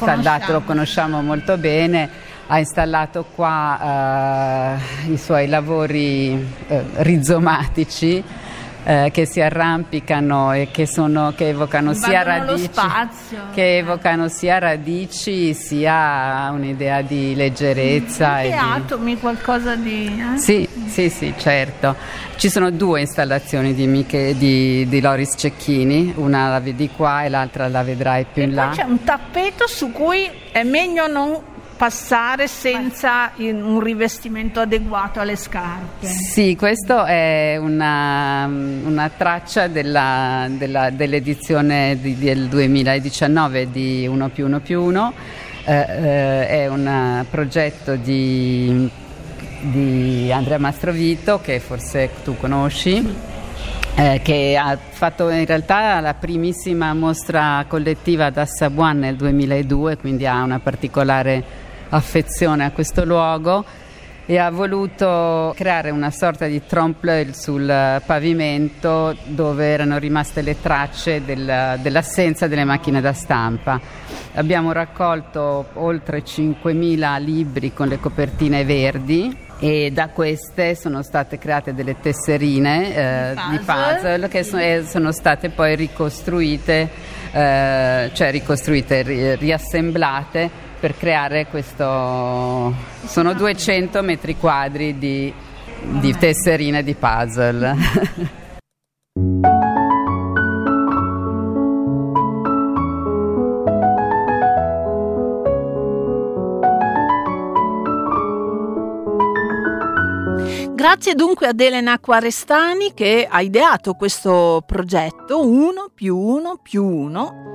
lo conosciamo molto bene, ha installato qua eh, i suoi lavori eh, rizomatici eh, che si arrampicano e che, sono, che evocano sia radici che evocano sia radici sia un'idea di leggerezza e di... atomi qualcosa di eh? sì, sì, sì, certo. Ci sono due installazioni di, Miche, di, di Loris Cecchini. Una la vedi qua e l'altra la vedrai più e in là. c'è un tappeto su cui è meglio non passare senza un rivestimento adeguato alle scarpe. Sì, questa è una, una traccia della, della, dell'edizione di, del 2019 di 1 più 1 più 1. Eh, eh, è un progetto di, di Andrea Mastrovito che forse tu conosci. Eh, che ha fatto in realtà la primissima mostra collettiva ad Assabuan nel 2002, quindi ha una particolare affezione a questo luogo e ha voluto creare una sorta di trompe sul pavimento dove erano rimaste le tracce del, dell'assenza delle macchine da stampa. Abbiamo raccolto oltre 5.000 libri con le copertine verdi e da queste sono state create delle tesserine eh, puzzle. di puzzle che so, eh, sono state poi ricostruite, eh, cioè ricostruite, ri- riassemblate per creare questo... sono 200 metri quadri di, di tesserine di puzzle. Grazie dunque ad Elena Quarestani che ha ideato questo progetto 1 più 1 più 1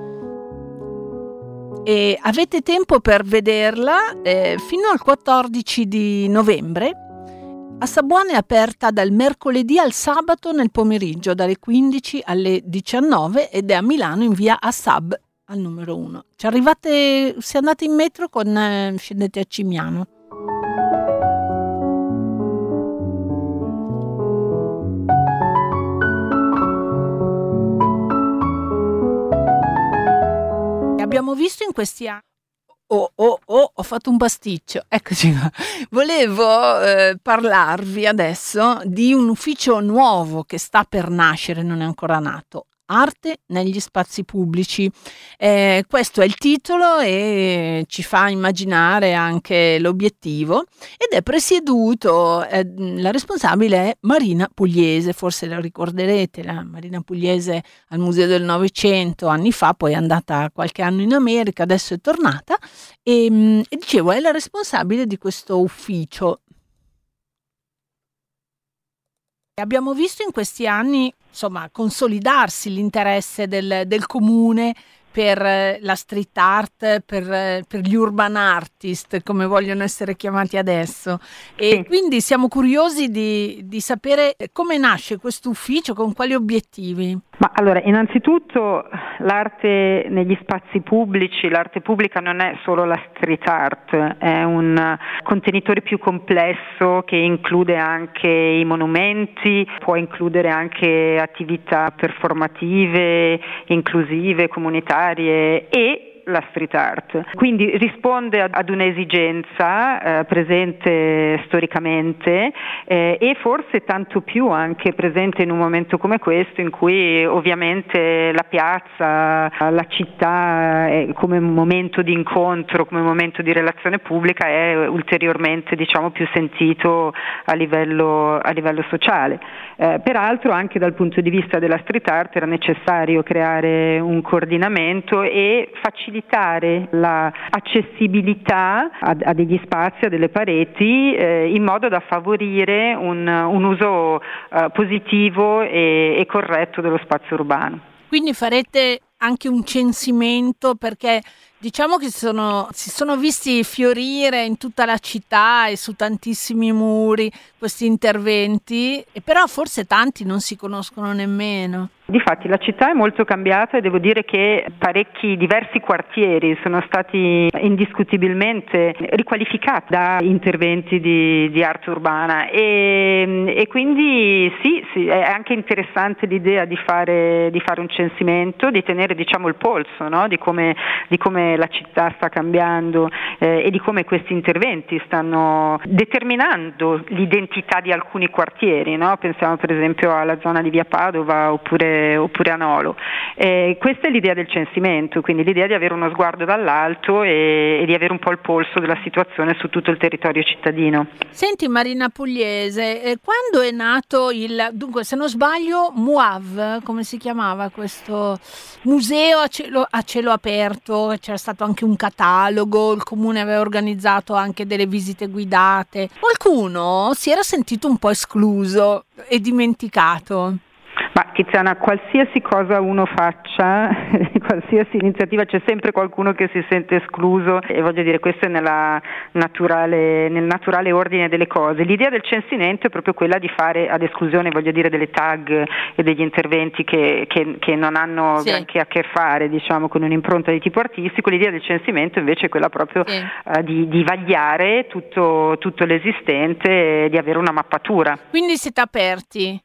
e avete tempo per vederla eh, fino al 14 di novembre. A Sabuone è aperta dal mercoledì al sabato nel pomeriggio dalle 15 alle 19 ed è a Milano in via Assab al numero 1. Ci arrivate, se andate in metro con, eh, scendete a Cimiano. Abbiamo visto in questi anni. Oh, oh, oh, ho fatto un pasticcio. Eccoci qua. Volevo eh, parlarvi adesso di un ufficio nuovo che sta per nascere, non è ancora nato, Arte negli spazi pubblici. Eh, questo è il titolo e ci fa immaginare anche l'obiettivo ed è presieduto, eh, la responsabile è Marina Pugliese, forse la ricorderete, la Marina Pugliese al Museo del Novecento anni fa, poi è andata qualche anno in America, adesso è tornata e, e dicevo è la responsabile di questo ufficio Abbiamo visto in questi anni insomma, consolidarsi l'interesse del, del comune per eh, la street art, per, eh, per, gli urban artist, come vogliono essere chiamati adesso. E quindi siamo curiosi di, di sapere come nasce questo ufficio, con quali obiettivi. Ma allora, innanzitutto l'arte negli spazi pubblici, l'arte pubblica non è solo la street art, è un contenitore più complesso che include anche i monumenti, può includere anche attività performative, inclusive, comunitarie e la street art. Quindi risponde ad un'esigenza eh, presente storicamente eh, e forse tanto più anche presente in un momento come questo in cui ovviamente la piazza, la città eh, come momento di incontro, come momento di relazione pubblica è ulteriormente diciamo, più sentito a livello, a livello sociale. Eh, peraltro anche dal punto di vista della street art era necessario creare un coordinamento e facilitare facilitare l'accessibilità a, a, degli spazi, a delle pareti, eh, in modo da favorire un, un uso eh, positivo e, e corretto dello spazio urbano. Quindi farete anche un censimento perché diciamo che sono, si sono visti fiorire in tutta la città e su tantissimi muri questi interventi, però forse tanti non si conoscono nemmeno. Difatti la città è molto cambiata e devo dire che parecchi diversi quartieri sono stati indiscutibilmente riqualificati da interventi di, di arte urbana e, e quindi sì, sì, è anche interessante l'idea di fare, di fare un censimento, di tenere diciamo, il polso no? di, come, di, come, la città sta cambiando eh, e di come questi interventi stanno determinando l'identità di alcuni quartieri, no? pensiamo per esempio alla zona di Via Padova oppure oppure, a Nolo. Eh, questa è l'idea del censimento, quindi l'idea di avere uno sguardo dall'alto e, e, di avere un po' il polso della situazione su tutto il territorio cittadino. Senti Marina Pugliese, eh, quando è nato il, dunque se non sbaglio, MUAV, come si chiamava questo museo a cielo, a cielo aperto, c'era stato anche un catalogo, il comune aveva organizzato anche delle visite guidate, qualcuno si era sentito un po' escluso e dimenticato. Ma Tiziana, qualsiasi cosa uno faccia, *laughs* qualsiasi iniziativa, c'è sempre qualcuno che si sente escluso e voglio dire questo è naturale, nel naturale ordine delle cose. L'idea del censimento è proprio quella di fare ad esclusione voglio dire, delle tag e degli interventi che, che, che non hanno sì. a che fare diciamo, con un'impronta di tipo artistico, l'idea del censimento invece è quella proprio sì. uh, di, di, vagliare tutto, tutto l'esistente e di avere una mappatura. Quindi siete aperti?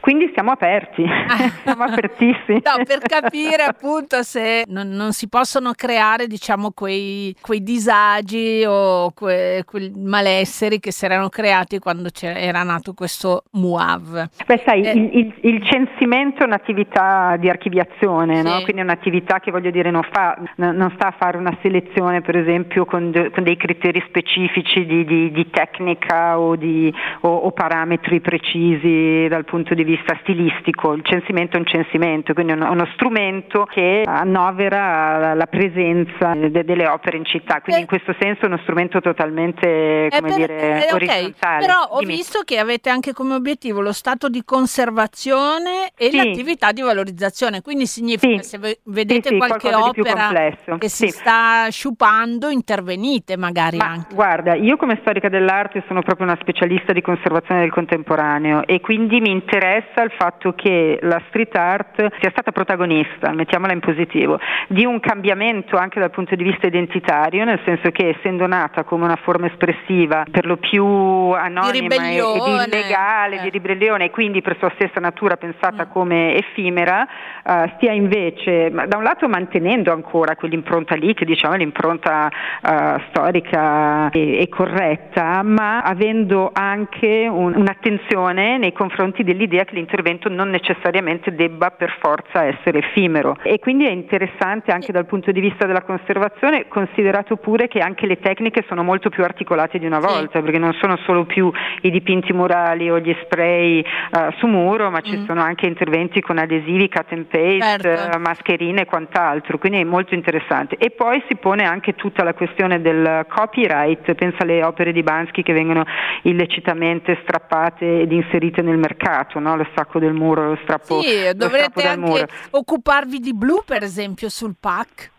Quindi siamo aperti, *laughs* siamo apertissimi. No, per capire appunto se non, non si possono creare diciamo quei, quei disagi o que, quei malesseri che si erano creati quando era nato questo MUAV. Beh sai, eh, il, il, il, censimento è un'attività di archiviazione, sì. no? quindi è un'attività che voglio dire non, fa, non, sta a fare una selezione per esempio con, de, con dei criteri specifici di, di, di tecnica o, di, o, o parametri precisi dal punto di vista stilistico, il censimento è un censimento, quindi è uno strumento che annovera la presenza de- delle opere in città, quindi eh. in questo senso è uno strumento totalmente eh, come per, dire, eh, orizzontale. Però ho Dimmi. visto che avete anche come obiettivo lo stato di conservazione e sì. l'attività di valorizzazione, quindi significa sì. se vedete sì, qualche opera che si sta sciupando, intervenite magari Ma, anche. Guarda, io come storica dell'arte sono proprio una specialista di conservazione del contemporaneo e quindi mi interessa interessa il fatto che la street art sia stata protagonista, mettiamola in positivo, di un cambiamento anche dal punto di vista identitario, nel senso che essendo nata come una forma espressiva per lo più anonima e, ed illegale, eh. di ribellione e quindi per sua stessa natura pensata mm. come effimera, uh, stia invece da un lato mantenendo ancora quell'impronta lì, che diciamo è l'impronta uh, storica e, e, corretta, ma avendo anche un, un'attenzione nei confronti dell'idea che l'intervento non necessariamente debba per forza essere effimero e quindi è interessante anche dal punto di vista della conservazione considerato pure che anche le tecniche sono molto più articolate di una volta sì. perché non sono solo più i dipinti murali o gli spray uh, su muro ma mm. ci sono anche interventi con adesivi cut and paste, certo. uh, mascherine e quant'altro quindi è molto interessante e poi si pone anche tutta la questione del copyright pensa alle opere di Bansky che vengono illecitamente strappate ed inserite nel mercato no? Lo stacco del muro, lo strappo, sì, dovrete anche occuparvi di blu per esempio sul pack.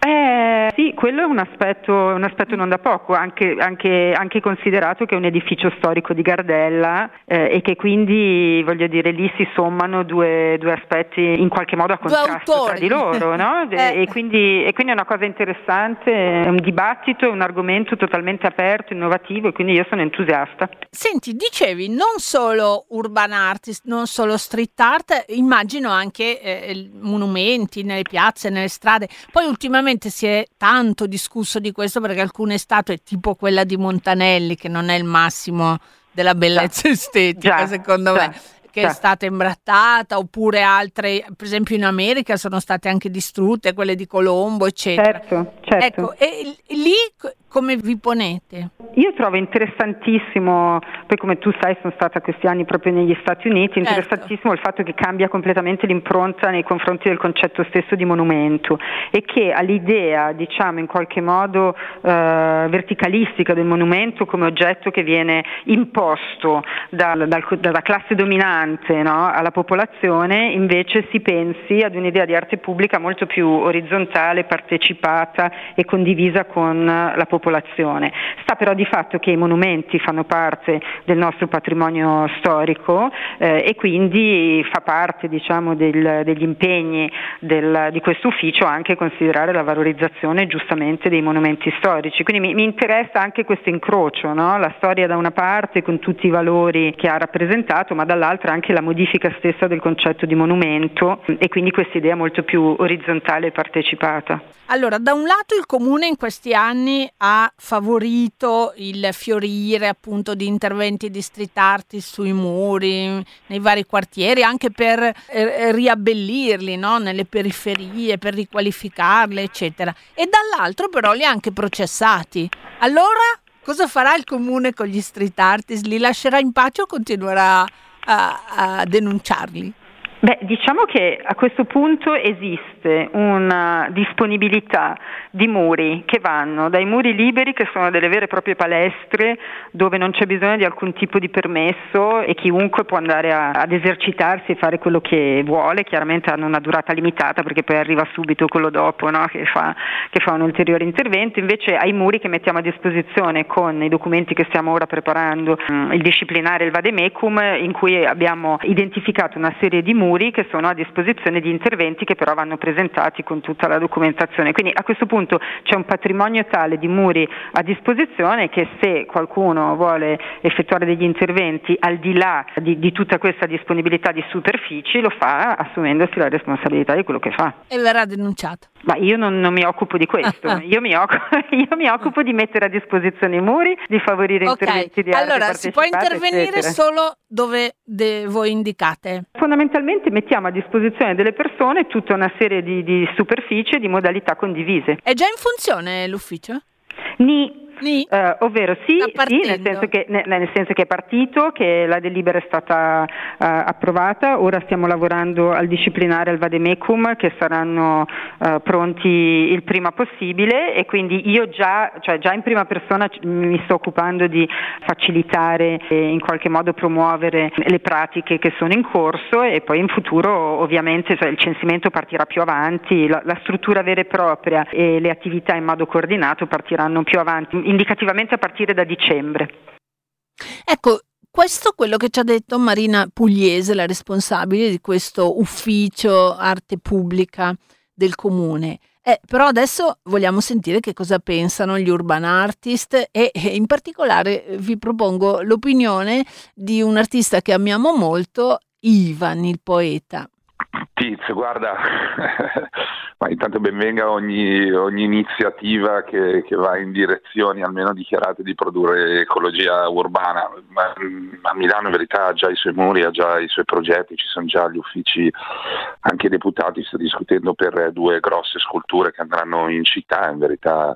Eh, sì, quello è un aspetto, un aspetto non da poco, anche, anche, anche, considerato che è un edificio storico di Gardella eh, e che quindi, voglio dire, lì si sommano due, due aspetti in qualche modo a contrasto tra di loro, no? *laughs* eh. e, quindi, e, quindi, è una cosa interessante, è un dibattito, è un argomento totalmente aperto, innovativo e quindi io sono entusiasta. Senti, dicevi non solo urban artist, non solo street art, immagino anche eh, monumenti nelle piazze, nelle strade, poi ultimamente ultimamente si è tanto discusso di questo perché alcune statue, tipo quella di Montanelli, che non è il massimo della bellezza estetica, secondo me che è stata imbrattata, oppure altre, per esempio in America sono state anche distrutte, quelle di Colombo, eccetera. Certo, certo. Ecco, e lì come vi ponete? Io trovo interessantissimo, poi come tu sai sono stata questi anni proprio negli Stati Uniti, certo. interessantissimo il fatto che cambia completamente l'impronta nei confronti del concetto stesso di monumento e che all'idea, diciamo in qualche modo eh, verticalistica del monumento come oggetto che viene imposto dal, dal, dalla classe dominante no, alla popolazione, invece si pensi ad un'idea di arte pubblica molto più orizzontale, partecipata e condivisa con la popolazione popolazione. Sta però di fatto che i monumenti fanno parte del nostro patrimonio storico eh, e quindi fa parte diciamo, del, degli impegni del, di questo ufficio anche considerare la valorizzazione giustamente dei monumenti storici. Quindi mi, mi interessa anche questo incrocio, no? la storia da una parte con tutti i valori che ha rappresentato, ma dall'altra anche la modifica stessa del concetto di monumento e quindi questa idea molto più orizzontale e partecipata. Allora, da un lato il comune in questi anni ha favorito il fiorire appunto di interventi di street artist sui muri, nei vari quartieri, anche per eh, riabbellirli no? nelle periferie, per riqualificarle, eccetera. E dall'altro però li ha anche processati. Allora, cosa farà il comune con gli street artist? Li lascerà in pace o continuerà a, a denunciarli? Beh, diciamo che a questo punto esiste una disponibilità di muri che vanno dai muri liberi, che sono delle vere e proprie palestre, dove non c'è bisogno di alcun tipo di permesso e chiunque può andare a, ad esercitarsi e fare quello che vuole, chiaramente hanno una durata limitata perché poi arriva subito quello dopo no? che, fa, che, fa, un ulteriore intervento, invece ai muri che mettiamo a disposizione con i documenti che stiamo ora preparando, mm, il disciplinare e il vademecum, in cui abbiamo identificato una serie di muri che sono a disposizione di interventi che però vanno presentati con tutta la documentazione. Quindi a questo punto c'è un patrimonio tale di muri a disposizione che se qualcuno vuole effettuare degli interventi al di là di, di tutta questa disponibilità di superfici lo fa assumendosi la responsabilità di quello che fa. E verrà denunciato. Ma io non, non mi occupo di questo, *laughs* io, mi occupo, *laughs* io, mi occupo, di mettere a disposizione i muri, di favorire okay. interventi di arte Allora, si può intervenire eccetera. solo dove de- voi indicate? Fondamentalmente mettiamo a disposizione delle persone tutta una serie di, di superfici e di modalità condivise. È già in funzione l'ufficio? Ni Uh, ovvero sì, sì nel, senso che, nel, senso che, è partito, che la delibera è stata uh, approvata, ora stiamo lavorando al disciplinare al vademecum che saranno uh, pronti il prima possibile. E quindi io già, cioè già in prima persona mi sto occupando di facilitare e in qualche modo promuovere le pratiche che sono in corso. E poi in futuro ovviamente cioè, il censimento partirà più avanti, la, la struttura vera e propria e le attività in modo coordinato partiranno più avanti indicativamente a partire da dicembre. Ecco, questo è quello che ci ha detto Marina Pugliese, la responsabile di questo ufficio arte pubblica del comune. Eh, però adesso vogliamo sentire che cosa pensano gli urban artist e, e in particolare eh, vi propongo l'opinione di un artista che amiamo molto, Ivan, il poeta. Tiz, guarda, *laughs* ma intanto benvenga ogni, ogni iniziativa che, che, va in direzioni almeno dichiarate di produrre ecologia urbana. Ma, a Milano in verità ha già i suoi muri, ha già i suoi progetti, ci sono già gli uffici, anche i deputati sta discutendo per due grosse sculture che andranno in città, in verità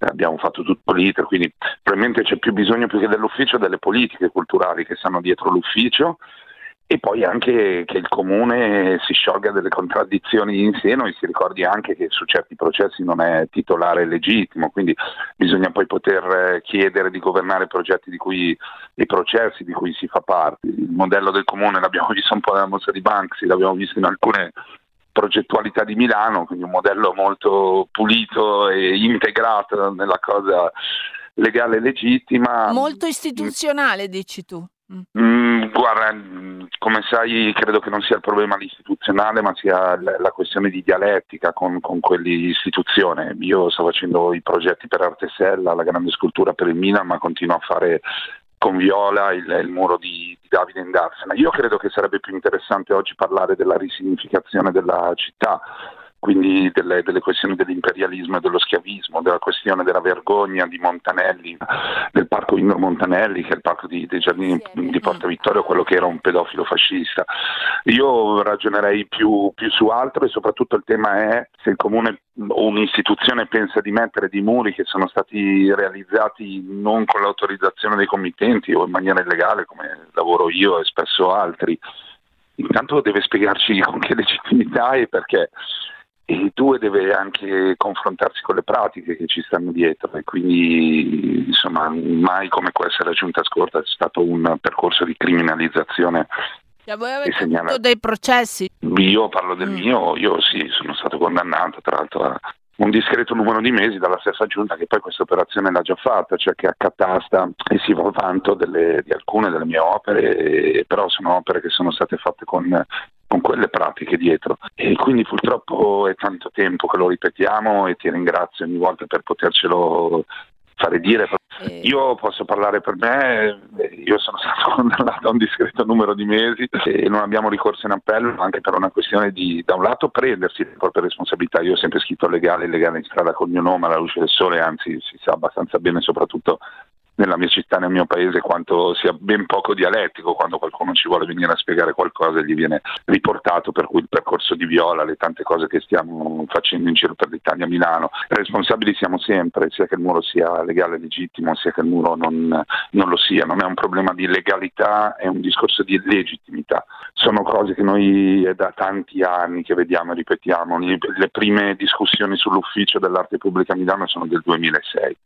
abbiamo fatto tutto l'iter, quindi probabilmente c'è più bisogno più che dell'ufficio delle politiche culturali che stanno dietro l'ufficio e poi anche che il comune si sciolga delle contraddizioni in seno e si ricordi anche che su certi processi non è titolare legittimo, quindi bisogna poi poter eh, chiedere di governare progetti di cui, i processi di cui si fa parte. Il modello del comune l'abbiamo *laughs* visto un po' nella mostra di Banksy, l'abbiamo visto in alcune progettualità di Milano, quindi un modello molto pulito e integrato nella cosa legale e legittima. Molto istituzionale, dici tu. Mm, guarda, come sai credo che non sia il problema l'istituzionale ma sia la questione di dialettica con, con quell'istituzione. Io sto facendo i progetti per Artesella, la grande scultura per il Milan ma continuo a fare con Viola il, il muro di, di Davide Indarsena. Io credo che sarebbe più interessante oggi parlare della risignificazione della città quindi delle, delle, questioni dell'imperialismo e dello schiavismo, della questione della vergogna di Montanelli, del parco Indro Montanelli, che è il parco di, dei giardini di Porta Vittorio, quello che era un pedofilo fascista. Io ragionerei più, più su altro e soprattutto il tema è se il comune o un'istituzione pensa di mettere dei muri che sono stati realizzati non con l'autorizzazione dei committenti o in maniera illegale come lavoro io e spesso altri, intanto deve spiegarci con che legittimità e perché e due deve anche confrontarsi con le pratiche che ci stanno dietro e quindi insomma mai come questa la giunta scorta è stato un percorso di criminalizzazione cioè, voi avete avuto dei processi? Io parlo del mm. mio, io sì, sono stato condannato tra l'altro a un discreto numero di mesi dalla stessa giunta che poi questa operazione l'ha già fatta, cioè che accatasta e si va vanto delle, di alcune delle mie opere, però sono opere che sono state fatte con con quelle pratiche dietro e quindi purtroppo è tanto tempo che lo ripetiamo e ti ringrazio ogni volta per potercelo fare dire. Io posso parlare per me, io sono *laughs* stato condannato a un discreto numero di mesi e non abbiamo ricorso in appello anche per una questione di da un lato prendersi le proprie responsabilità. Io ho sempre scritto legale, legale in strada col mio nome alla luce del sole, anzi si sa abbastanza bene soprattutto nella mia città, nel mio paese, quanto sia ben poco dialettico quando qualcuno ci vuole venire a spiegare qualcosa e gli viene riportato per cui il percorso di Viola, le tante cose che stiamo facendo in giro per l'Italia Milano. Responsabili siamo sempre, sia che il muro sia legale e legittimo, sia che il muro non, non lo sia. Non è un problema di legalità, è un discorso di legittimità. Sono cose che noi è da tanti anni che vediamo e ripetiamo. Le prime discussioni sull'ufficio dell'arte pubblica a Milano sono del 2006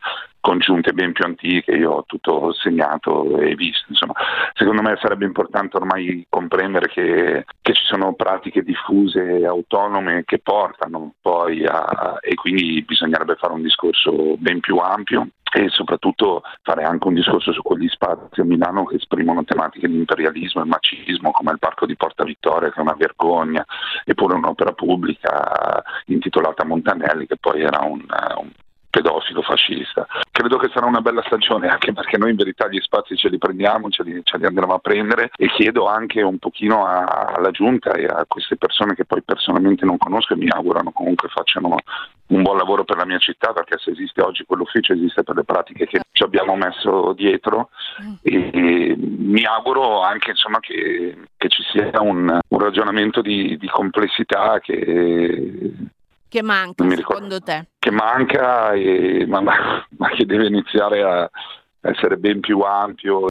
congiunte ben più antiche, io ho tutto segnato e visto. Insomma, secondo me sarebbe importante ormai comprendere che, che ci sono pratiche diffuse, autonome, che portano poi a... e quindi bisognerebbe fare un discorso ben più ampio e soprattutto fare anche un discorso su quegli spazi a Milano che esprimono tematiche di imperialismo e macismo come il parco di Porta Vittoria che è una vergogna eppure un'opera pubblica intitolata Montanelli che poi era un, un pedofilo fascista. Credo che sarà una bella stagione anche perché noi in verità gli spazi ce li prendiamo, ce li, ce li andremo a prendere e chiedo anche un pochino a, alla giunta e a queste persone che poi personalmente non conosco e mi augurano comunque facciano un buon lavoro per la mia città perché se esiste oggi quell'ufficio esiste per le pratiche che ci abbiamo messo dietro e mi auguro anche insomma, che, che, ci sia un, un ragionamento di, di complessità che che manca secondo te? Che manca, e, ma, ma, che deve iniziare a essere ben più ampio.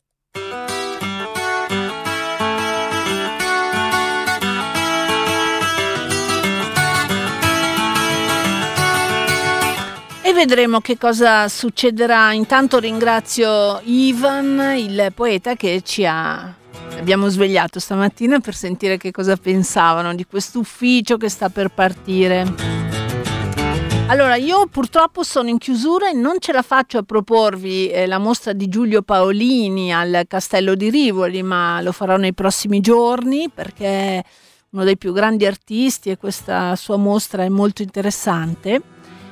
E vedremo che cosa succederà. Intanto ringrazio Ivan, il poeta che ci ha abbiamo svegliato stamattina per sentire che cosa pensavano di questo ufficio che sta per partire. Allora, io purtroppo sono in chiusura e non ce la faccio a proporvi eh, la mostra di Giulio Paolini al Castello di Rivoli, ma lo farò nei prossimi giorni perché è uno dei più grandi artisti e questa sua mostra è molto interessante.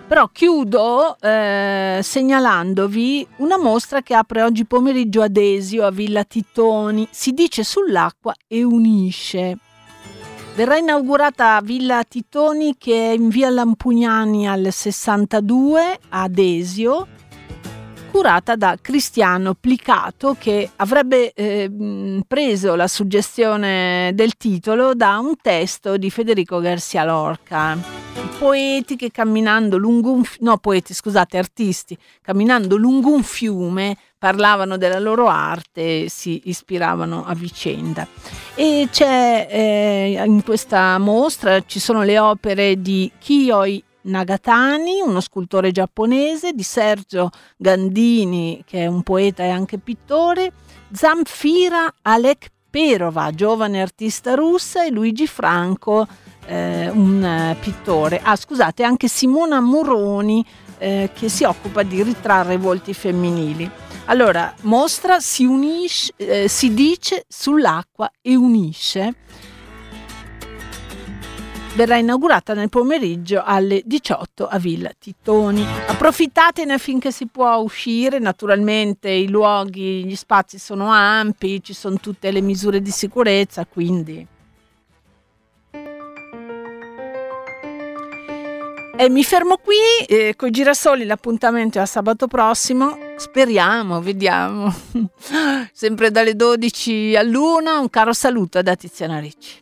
Però chiudo eh, segnalandovi una mostra che apre oggi pomeriggio ad Esio, a Villa Titoni. Si dice sull'acqua e unisce. Verrà inaugurata Villa Titoni che è in via Lampugnani al 62 ad Esio, curata da Cristiano Plicato che avrebbe eh, preso la suggestione del titolo da un testo di Federico Garcia Lorca. Poeti che camminando lungo un no poeti scusate artisti camminando lungo un fiume parlavano della loro arte si ispiravano a vicenda. E c'è eh, in questa mostra ci sono le opere di Kiyoi Nagatani, uno scultore giapponese, di Sergio Gandini, che è un poeta e anche pittore, Zamfira Alekperova, giovane artista russa, e Luigi Franco, eh, un pittore. Ah, scusate, anche Simona Muroni, eh, che si occupa di ritrarre volti femminili. Allora, mostra si unisce, eh, si dice sull'acqua e unisce. Verrà inaugurata nel pomeriggio alle 18 a Villa Titoni. Approfittatene finché si può uscire, naturalmente i luoghi, gli spazi sono ampi, ci sono tutte le misure di sicurezza, quindi E mi fermo qui, eh, con i girasoli l'appuntamento è a sabato prossimo, speriamo, vediamo. *laughs* Sempre dalle 12 all'una, un caro saluto da Tiziana Ricci.